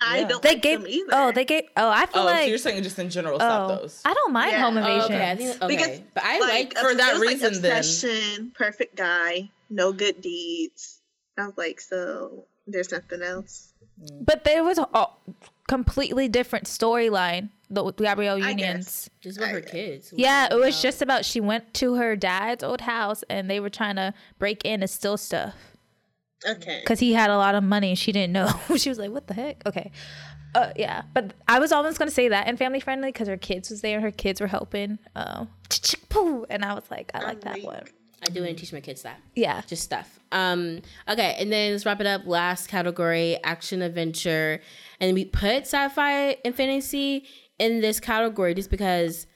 I Yeah. don't They like gave. them either. Oh, they gave. Oh, I feel Oh, like. so you're saying just in general, stop oh, those. I don't mind Yeah. home Oh, invasion. okay, I think okay, Because, but I like, like for that it was like reason, then. obsession, perfect guy, no good deeds. I was like, so there's nothing else. Mm. But there was a completely different storyline. The Gabrielle Unions. just about her kids. Yeah, it was just about she went to her dad's old house and they were trying to break in and steal stuff. Okay. because he had a lot of money she didn't know. <laughs> she was like, "What the heck?" Okay, uh, yeah. But I was almost gonna say that and family friendly because her kids was there. And her kids were helping. Um, and I was like, I like that one. I do want to teach my kids that. Yeah. Just stuff. Um, okay, and then let's wrap it up. Last category, action adventure. And we put sci-fi and fantasy in this category just because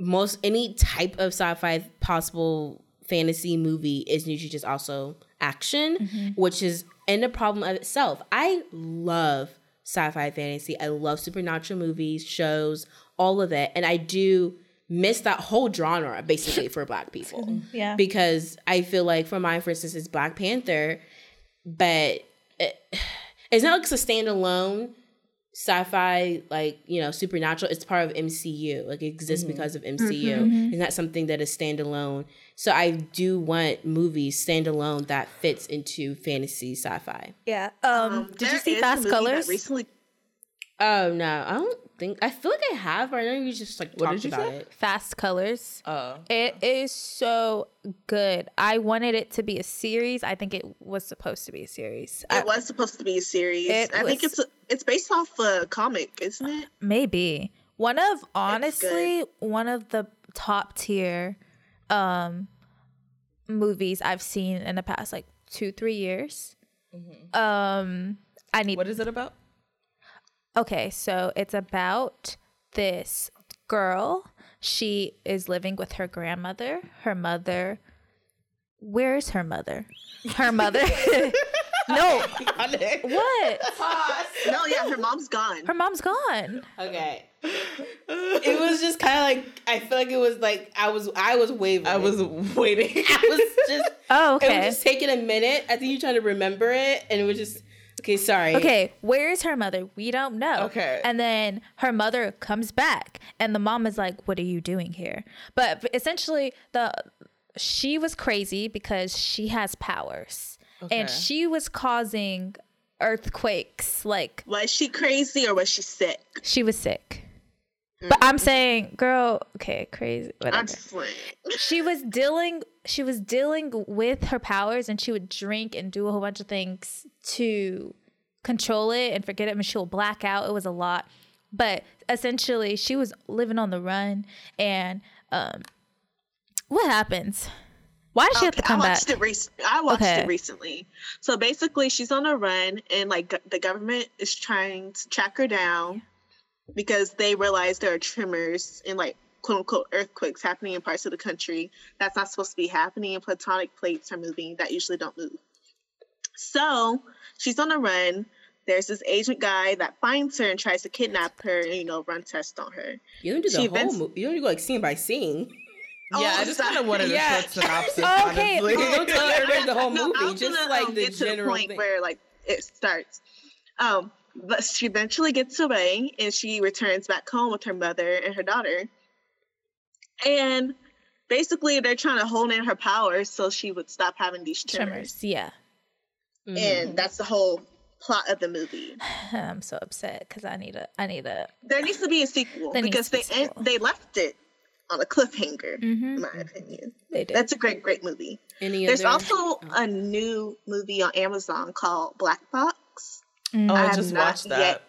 most any type of sci-fi possible fantasy movie is usually just also action, mm-hmm. which is in the problem of itself. I love sci-fi fantasy. I love supernatural movies, shows, all of it. And I do miss that whole genre basically for black people. Yeah. Because I feel like for mine, for instance, is Black Panther, but it, <sighs> it's not like it's a standalone sci-fi like you know supernatural it's part of mcu like it exists because of mcu it's not something that is standalone. So i do want movies standalone that fits into fantasy sci-fi. Yeah. Um, Um, did you see Fast Colors? Recently, oh no i don't think i feel like i have but i know you just like What talked did you about say? it Fast Colors. Oh. It is so good. I wanted it to be a series. I think it was supposed to be a series. I- it was supposed to be a series. It I think was- it's it's based off a comic, isn't it? maybe one of honestly one of the top tier um movies I've seen in the past like two three years. Um, I need What is it about? Okay, so it's about this girl. She is living with her grandmother. Her mother. Where's her mother? Her mother. <laughs> no. What? No, yeah, her mom's gone. Her mom's gone. okay it was just kind of like i feel like it was like i was i was wavering I was waiting. i was just Oh, okay. it was just taking a minute i think you're trying to remember it and it was just okay sorry Okay, where's her mother? We don't know. Okay. And then her mother comes back and the mom is like, "What are you doing here?" But essentially the she was crazy because she has powers. And she was causing earthquakes like Was she crazy or was she sick? She was sick. But I'm saying, girl, okay, crazy. I'm just like, She was dealing she was dealing with her powers and she would drink and do a whole bunch of things to control it and forget it and she'll black out. It was a lot. But essentially she was living on the run and um what happens? Why did she have to Okay, come I back? watched it. Rec- I watched Okay. it recently. So basically, she's on a run, and like the government is trying to track her down because they realize there are tremors and like quote unquote earthquakes happening in parts of the country that's not supposed to be happening, and platonic plates are moving that usually don't move. So she's on a run. There's this agent guy that finds her and tries to kidnap her and you know run tests on her. you don't do the She whole movie you don't do like scene by scene yeah, Oh, I just kind of sorry. wanted a Yeah. short <laughs> synopsis. Okay. honestly. don't tell everybody the whole movie was just gonna, like um, the get to the point thing where like it starts. Um, but she eventually gets away and she returns back home with her mother and her daughter. And basically, they're trying to hold in her powers so she would stop having these tremors. Tremors. Yeah. Mhm. And that's the whole plot of the movie. <sighs> I'm so upset because I need a I need a There needs to be a sequel because be they a end, they left it on a cliffhanger, Mhm. in my opinion. they did. That's a great, great movie. Any There's other- also oh. a new movie on Amazon called Black Box. Mm. Oh, I I have just not watched that. yet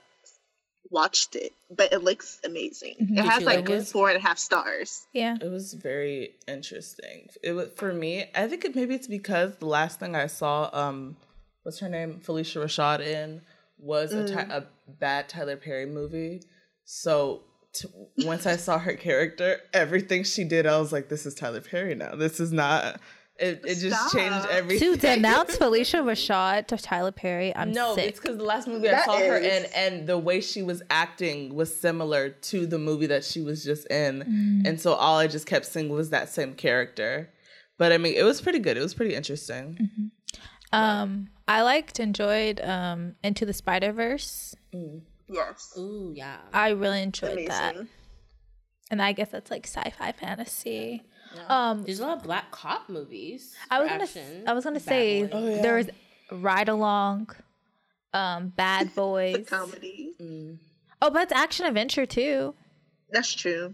watched it, but it looks amazing. Mhm. It Did has like like it? four and a half stars. yeah. It was very interesting. It was for me. I think it, maybe it's because the last thing I saw, um, what's her name, Phylicia Rashad in, was a, Ty- a bad Tyler Perry movie. So t- once I saw her character, everything she did, I was like, "This is Tyler Perry now. This is not." It, it just changed Stop. everything. To denounce <laughs> Phylicia Rashad to Tyler Perry, I'm No, sick. it's because the last movie I That saw her in, and the way she was acting was similar to the movie that she was just in, Mm. and so all I just kept seeing was that same character. But I mean, it was pretty good. It was pretty interesting. Mm-hmm. Um, I liked, enjoyed um, Into the Spider Verse. Yes. Ooh, yeah. I really enjoyed Amazing. that, and I guess that's like sci-fi fantasy. Um, There's a lot of black cop movies. I was gonna, action. I was gonna say Boys. Oh, yeah. there was Ride Along, um, Bad <laughs> The Boys. comedy. oh, but it's action adventure too. That's true.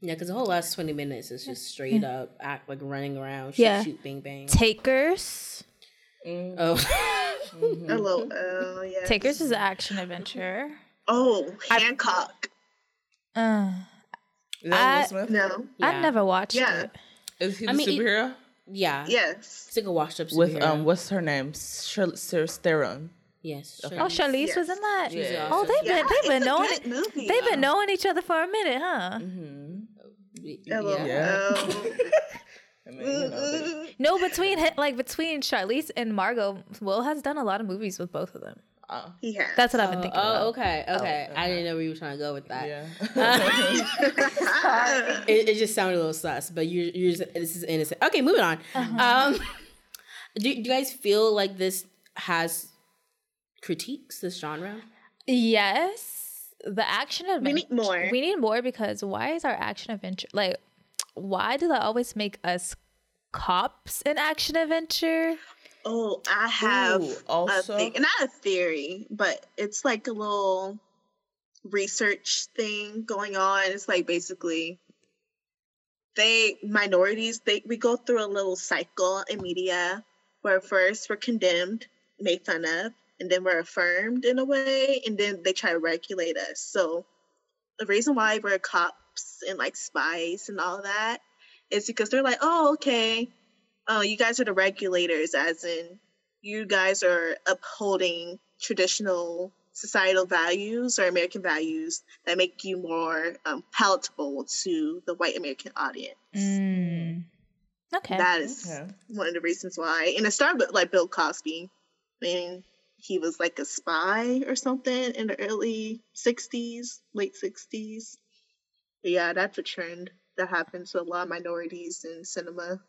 Yeah, because the whole last 20 minutes is just straight up act like running around, shoot, Yeah. shoot, bang, bang. Takers. Oh, <laughs> A little, <laughs> oh yeah. Takers is action adventure. Oh, Hancock. Uh, Is that I- Will Smith? No. I Yeah. never watched Yeah. it. Is he the I mean, it- superhero? yeah. Yes. It's like a washed up With um, what's her name? Charlize Theron. yes. Okay. Oh, Charlize. Charlize Yes. was in that. Yeah. Oh, they've Yeah, been they've been knowing good movie. they've been knowing each other for a minute, huh? A little, Yeah. <laughs> I mean, you know, they- <laughs> No, between like between Charlize and Margot, Will has done a lot of movies with both of them. Oh, He has. That's what I've been Oh, thinking. oh, about. okay, okay. I didn't know where you were trying to go with that. yeah. It, it just sounded a little sus, but you you're just, this is innocent. Okay, moving on. Um, <laughs> do, do you guys feel like this has critiques this genre? Yes, the action adventure. We need more. We need more because why is our action adventure like? Why do they always make us cops in action adventure? Oh, I have Ooh, also- a thing, not a theory, but it's like a little research thing going on. It's like basically they minorities they we go through a little cycle in media where first we're condemned, made fun of, and then we're affirmed in a way, and then they try to regulate us. So the reason why we're cops and like spies and all that is because they're like, oh, okay, oh, you guys are the regulators, as in you guys are upholding traditional societal values or American values that make you more um, palatable to the white American audience. Mm. Okay. That is Okay. one of the reasons why. And it started with like Bill Cosby. I mean, he was like a spy or something in the early 60s, late 60s. But yeah, that's a trend that happens to a lot of minorities in cinema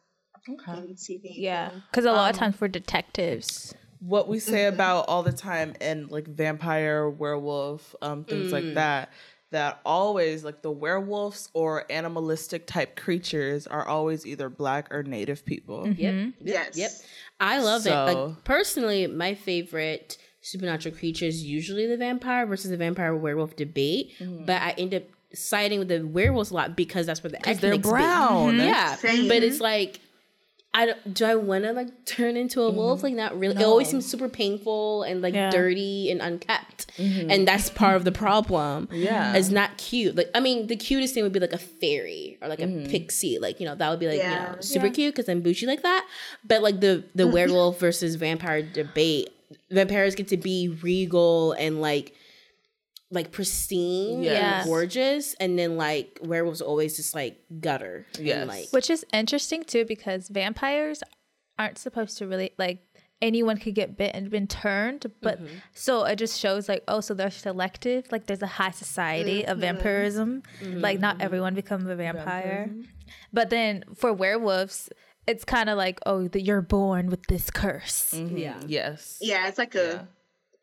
Okay. and TV. yeah, because a lot of Um, times we're detectives. What we say about all the time in like vampire, werewolf, um, things like that. That always like the werewolves or animalistic type creatures are always either black or native people. Yep. yep Yes. Yep. I love it. Like personally, my favorite supernatural creature is usually the vampire versus the vampire werewolf debate. But I end up siding with the werewolves a lot because that's where the Because they're ethnics be. brown. Yeah, Same. but it's like, I do I want to like <laughs> turn into a wolf? Mm-hmm. Like not really. It always seems super painful and like Yeah. dirty and unkept, mm-hmm. and that's part of the problem. Yeah. it's not cute. Like I mean, the cutest thing would be like a fairy or like a mm-hmm. pixie. Like you know that would be like you know super cute because I'm bougie like that. But like the the <laughs> werewolf versus vampire debate, vampires get to be regal and like like pristine Yes. and gorgeous and then like werewolves always just like gutter Yes. and like Which is interesting too because vampires aren't supposed to really like anyone could get bit and been turned, but mm-hmm. so it just shows like oh so they're selective. Like there's a high society of mm-hmm. vampirism. Mm-hmm. Like not everyone becomes a vampire. But then for werewolves, it's kind of like oh that you're born with this curse. yeah Yes. Yeah, it's like a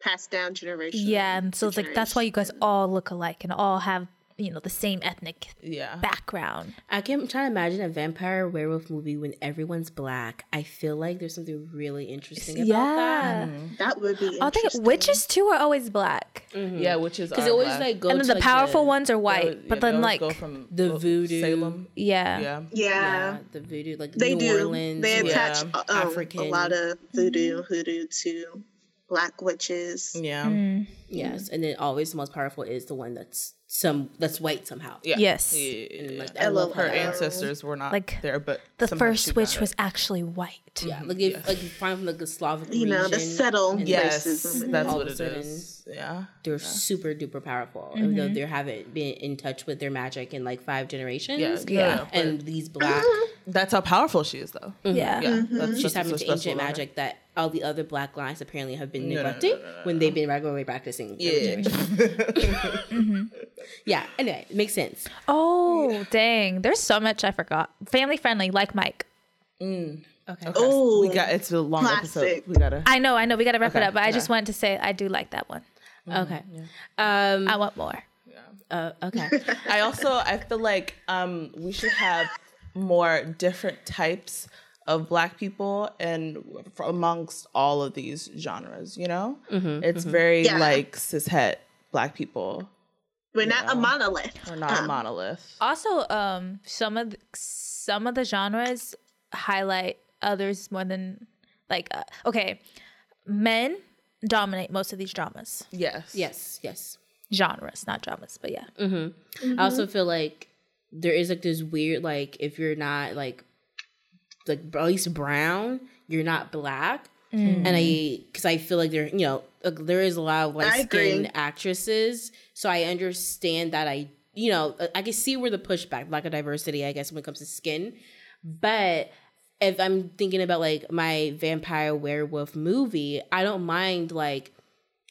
passed down generation. Yeah, and so it's like that's why you guys all look alike and all have you know the same ethnic Yeah. background. I can I'm trying to imagine a vampire werewolf movie when everyone's black. I feel like there's something really interesting about that. generation. That would be I think witches too are always black. Yeah, which is Because it always like go and to then the like, powerful the, ones are white, but then like go from the uh, voodoo. Salem. yeah. Yeah. Yeah. Yeah, the voodoo, like They New do. Orleans. they attach Yeah. um, African. a lot of voodoo, hoodoo to black witches. Yeah. Mm. Yes, mm-hmm. and then always the most powerful is the one that's some that's white somehow. Yeah. Yes. Yeah, yeah, yeah, And, like, yeah. I love her ancestors were not Like, there, but The first witch was actually white. Yeah, like mm-hmm. if like you find from like the Slavic You know, the region, settled and Yes, racism. that's all what of it sudden- is. Yeah. they're super duper powerful, even though mm-hmm. they haven't been in touch with their magic in like five generations. Yeah. Yeah. and these black, uh-huh. That's how powerful she is, though. Yeah. Yeah. Mm-hmm. That's she's just having to ancient special about her. magic that all the other black lines apparently have been No, no, no, neglecting no, no, when they've been regularly practicing. For Yeah. generations. yeah. Anyway, it makes sense. Oh dang! There's so much I forgot. Family friendly, like Mike. Okay. Oh, we got it's a long episode. We gotta I know, I know. We gotta wrap it Okay, up, but I just wanted to say I do like that one. Okay. Um. I want more. Uh, okay. <laughs> I also I feel like um we should have more different types of black people and f- amongst all of these genres, you know? It's very Yeah. like cishet black people. we're not a monolith. We're not a Um, monolith. Also, um, some of the, some of the genres highlight others more than Like, uh, okay, men dominate most of these dramas, Yes. Yes, yes. genres, not dramas, but yeah. I also feel like there is like this weird like if you're not like like at least brown, you're not black. Mm. And I, because I feel like there, you know, like, there is a lot of I light skinned actresses, so I understand that. I, you know, I can see where the pushback, lack of diversity, I guess, when it comes to skin. But if I'm thinking about like my vampire werewolf movie, I don't mind like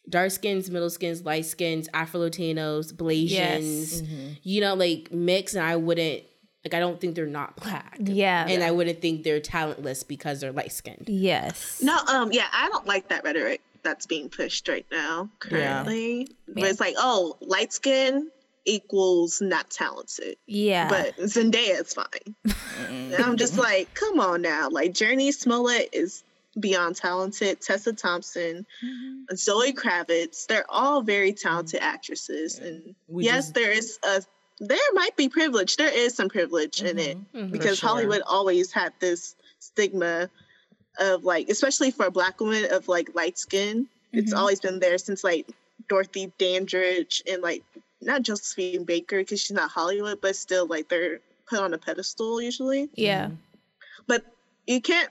dark skins, middle skins, light skins, Afro Latinos, Blasians, mm-hmm. you know, like mix, and I wouldn't like I don't think they're not black. Yeah. And I wouldn't think they're talentless because they're light skinned. Yes. No, um, yeah, I don't like that rhetoric that's being pushed right now currently. Where it's like, oh, light skin equals not talented, Yeah. but Zendaya is fine. <laughs> and I'm just like, come on now, like Jurnee Smollett is beyond talented. Tessa Thompson, Zoe Kravitz, they're all very talented actresses, and We yes, just- there is a there might be privilege. There is some privilege in it mm-hmm. Mm-hmm. because sure. Hollywood always had this stigma of like, especially for a black woman, of like light skin. It's mm-hmm. always been there since like Dorothy Dandridge and like not Josephine Baker because she's not Hollywood, but still like they're put on a pedestal usually. yeah. But you can't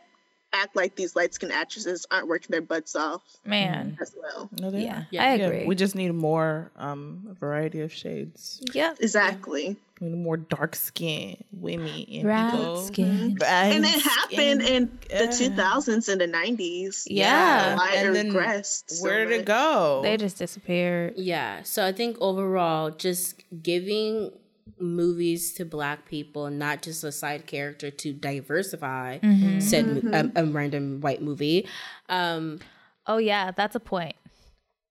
act like these light skinned actresses aren't working their butts off Man. as well. No, they Yeah. Yeah. I Yeah, agree. we just need more um variety of shades. yeah. Exactly. We need more dark skin women and Brown people. skin. Brown And it happened skin. in the 2000s and the 90s. Yeah. Why it and then regressed so where did it go? They just disappeared. Yeah. So I think overall, just giving movies to black people, not just a side character to diversify said mo- um, a, random white movie. Um, Oh yeah, that's a point.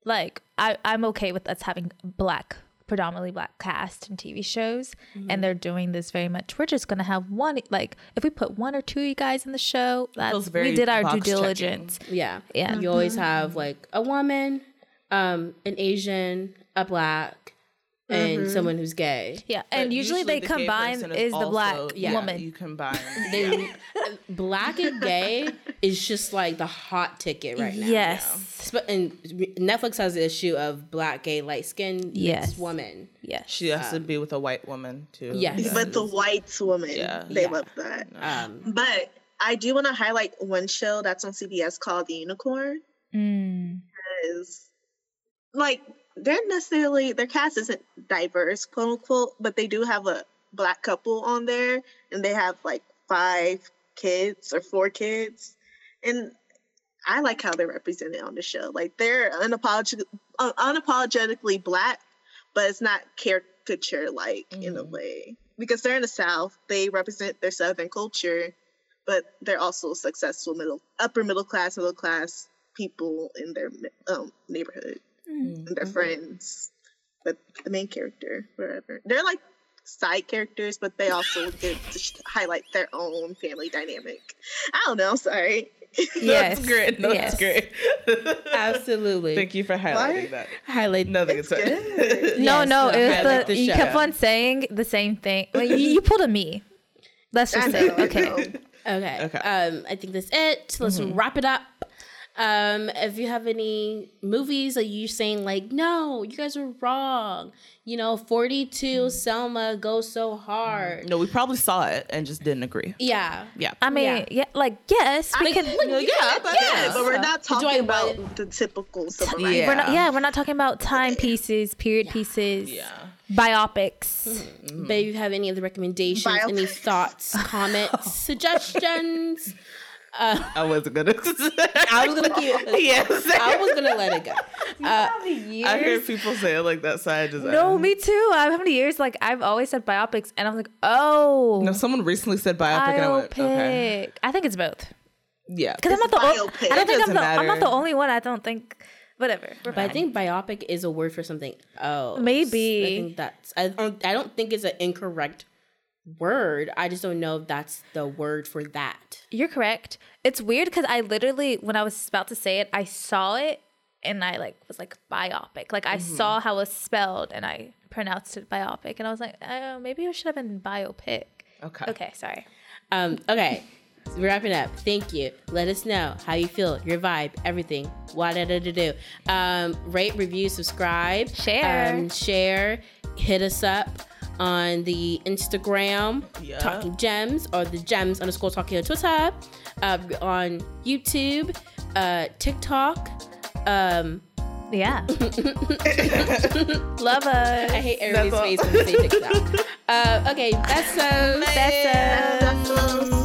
Like I, I'm okay with us having black, predominantly black cast in TV shows, and they're doing this very much. We're just gonna have one. Like if we put one or two of you guys in the show, that's very we did our due box checking. diligence. yeah. Yeah. You always have like a woman, um, an Asian, a black, and someone who's gay. Yeah, But and usually, they the gay combine person is, the black yeah, woman. You combine. <laughs> They black and gay is just like the hot ticket right now. yes, Sp- And Netflix has the issue of black, gay, light skinned Yes. woman. yes. She has to be with a white woman too. Yes. But the white woman, Yeah. they Yeah. love that. Um, But I do want to highlight one show that's on CBS called The Unicorn. Mm. Is like they're necessarily their cast isn't diverse, quote unquote, but they do have a black couple on there, and they have like five kids or four kids, and I like how they're represented on the show. Like they're unapolog- uh, unapologetically black, but it's not caricature like in a way because they're in the South. They represent their Southern culture, but they're also successful middle, upper middle class, middle class people in their um, neighborhood and their friends. But the main character, whatever, they're like side characters, but they also <laughs> get to highlight their own family dynamic. I don't know. I'm sorry. Yes. <laughs> That's great. No, yes. great. <laughs> absolutely. Thank you for highlighting that. Highlight Nothing to say. Good. No, Yes, no, uh, it was the, the you show. kept on saying the same thing. Like you, you pulled a me. Let's just know, say, I okay. Okay. Okay. Um, I think that's it. Let's wrap it up. Um, if you have any movies that you're saying like, no, you guys are wrong. You know, 42 Selma goes so hard. No, we probably saw it and just didn't agree. Yeah. Yeah. I mean, Yeah. yeah, like yes, we Like, can. like, yeah, yeah, but- Yeah, but we're not Do I talking want about the typical civil rights. Yeah. We're not, yeah, we're not talking about timepieces, period pieces, Yeah. biopics. But if you have any other recommendations, Bio- any thoughts, comments, <laughs> suggestions, I wasn't gonna. <laughs> I was gonna keep it. yes. I was gonna let it go. Uh, I hear people say it like that, so I just No, me too. I how many years like I've always said biopics, and I'm like, oh, No, someone recently said biopic, and I went, biopic. okay, I think it's both. yeah. Because I'm not the only. I don't think I'm doesn't the. I'm not the only one. I don't think. Whatever. We're But I think biopic is a word for something Oh, Maybe. I think that's. I don't. I don't think it's an incorrect word. I just don't know if that's the word for that. You're correct. It's weird because I literally, when I was about to say it, I saw it and I like was like biopic. Like I saw how it was spelled and I pronounced it biopic, and I was like, oh, maybe it should have been biopic. Okay. Okay, sorry. Um. Okay. wrapping up. Thank you. Let us know how you feel, your vibe, everything. What da da da do. Um, rate, review, subscribe, Share. um, share. Hit us up on the Instagram, Yeah. Talking Gems, or the Gems underscore Talking on Twitter, uh, on YouTube, uh, TikTok. Um, Yeah. <laughs> Love us. I hate everybody's That's face when they say TikTok. <laughs> uh, okay, that's so. That's us.